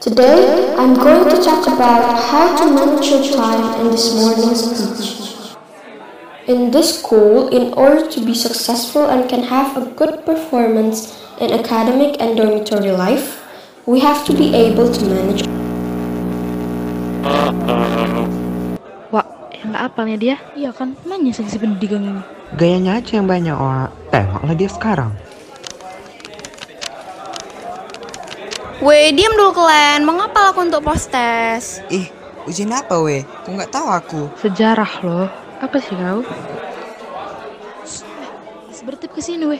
Today, I'm going to talk about how to manage your time in this morning's speech. In this school, in order to be successful and can have a good performance in academic and dormitory life, we have to be able to manage. Wah, yang nggak apalnya dia? Iya kan, nanya seksi pendidikan ini. Gayanya aja yang banyak, Wak. Tengoklah dia sekarang. Weh, diam dulu kalian. Mengapa aku untuk postes? Ih, ujian apa weh? Kok nggak tahu aku? Sejarah loh. Apa sih kau? Bertip ke sini, weh.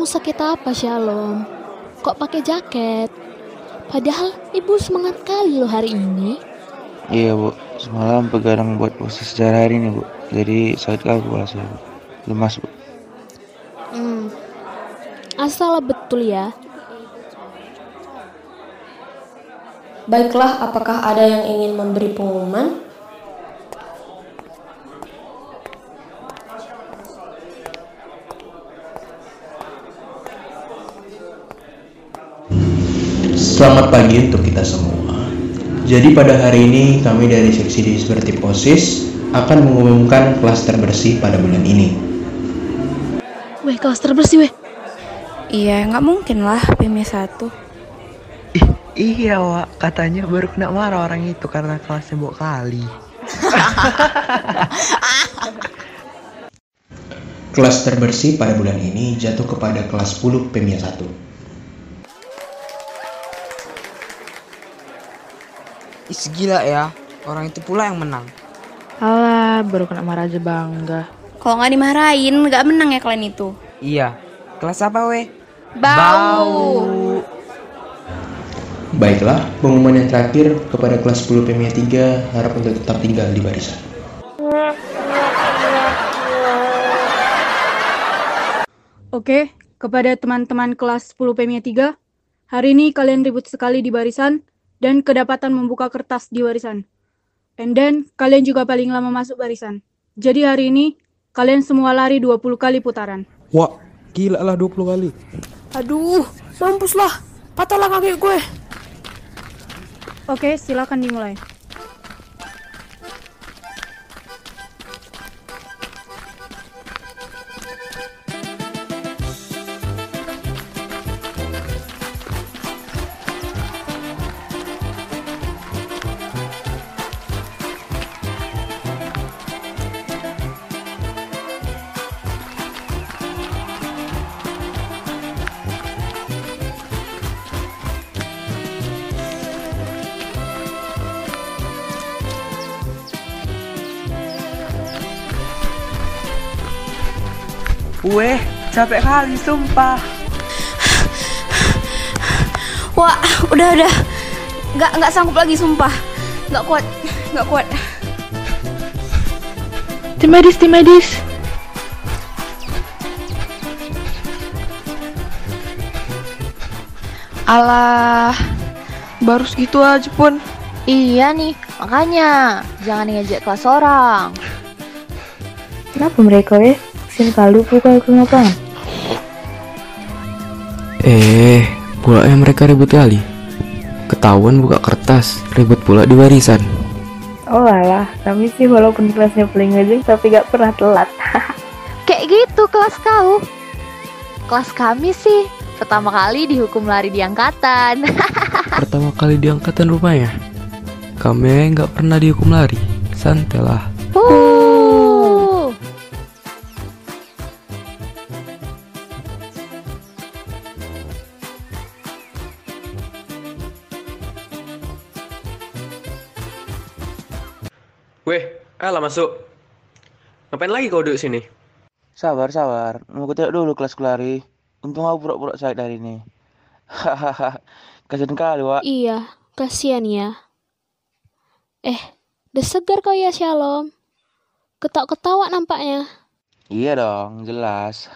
Kamu sakit apa, Shalom? Kok pakai jaket? Padahal ibu semangat kali loh hari ini. Iya bu, semalam begadang buat proses sejarah hari ini bu. Jadi sakit kali kepala saya bu. Lemas bu. Hmm. Asal betul ya. Baiklah, apakah ada yang ingin memberi pengumuman? Selamat pagi untuk kita semua. Jadi pada hari ini kami dari seksi Dispertiposis akan mengumumkan kelas terbersih pada bulan ini. Weh, kelas terbersih, weh. Iya, nggak mungkin lah PME 1. Ih, iya, Wak. Katanya baru kena marah orang itu karena kelasnya bawa kali. Kelas terbersih pada bulan ini jatuh kepada kelas 10 PMIA 1. Ih, gila ya. Orang itu pula yang menang. Alah, baru kena marah aja bangga. Kalau nggak dimarahin, nggak menang ya kalian itu. Iya. Kelas apa weh? Bau. Baiklah, pengumuman yang terakhir kepada kelas 10 PMIA 3 harap untuk tetap tinggal di barisan. Oke, kepada teman-teman kelas 10 PMIA 3, hari ini kalian ribut sekali di barisan dan kedapatan membuka kertas di barisan. And then, kalian juga paling lama masuk barisan. Jadi hari ini, kalian semua lari 20 kali putaran. Wah, gila lah 20 kali. Aduh, mampus lah. Patahlah kaki gue. Oke, silakan dimulai. Weh, capek kali, sumpah. Wah, udah udah. Nggak nggak sanggup lagi sumpah. Nggak kuat, nggak kuat. Tim medis, tim medis. Alah, baru segitu aja pun. Iya nih, makanya jangan ngejek kelas orang. Kenapa mereka ya? Sini kali buka ke lapangan. Eh, pula yang mereka ribut kali. Ketahuan buka kertas, ribut pula di barisan. Oh alah, kami sih walaupun kelasnya paling ngejeng tapi gak pernah telat. Kayak gitu kelas kau. Kelas kami sih pertama kali dihukum lari di angkatan. Pertama kali di angkatan rupanya. Kami nggak pernah dihukum lari. Santai lah. Uh. Weh, alah masuk. Ngapain lagi kau duduk sini? Sabar, sabar. Mau tengok dulu kelas kelari. Untung aku pura-pura sakit hari ini. Hahaha. Kasian kali, Wak. Iya, kasihan ya. Eh, udah segar kau ya Shalom. Ketok-ketawa nampaknya. Iya dong, jelas.